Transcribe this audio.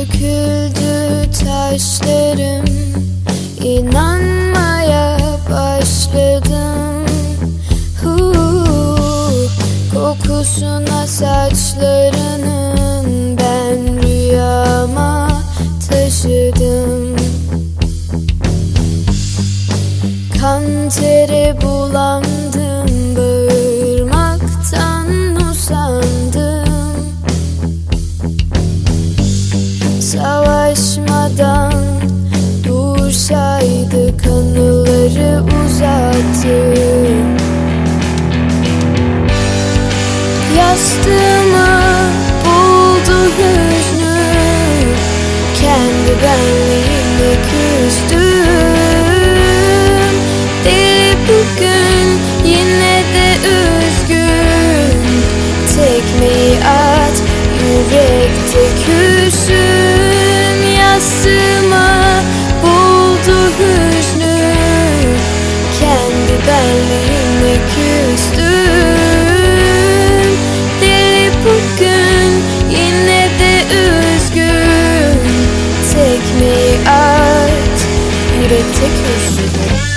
Döküldü taşlarım. İnanmaya başladım. Huu, Kokusuna saçlarının ben rüyama taşıdım. Kan tere bulandım Savaşmadan dursaydı kanıları uzattı. Yastığımı buldu hüznü Kendi benliğimle küstüm. Deli bugün yine de üzgün. Tekmeyi at yürekte küsün ridiculous.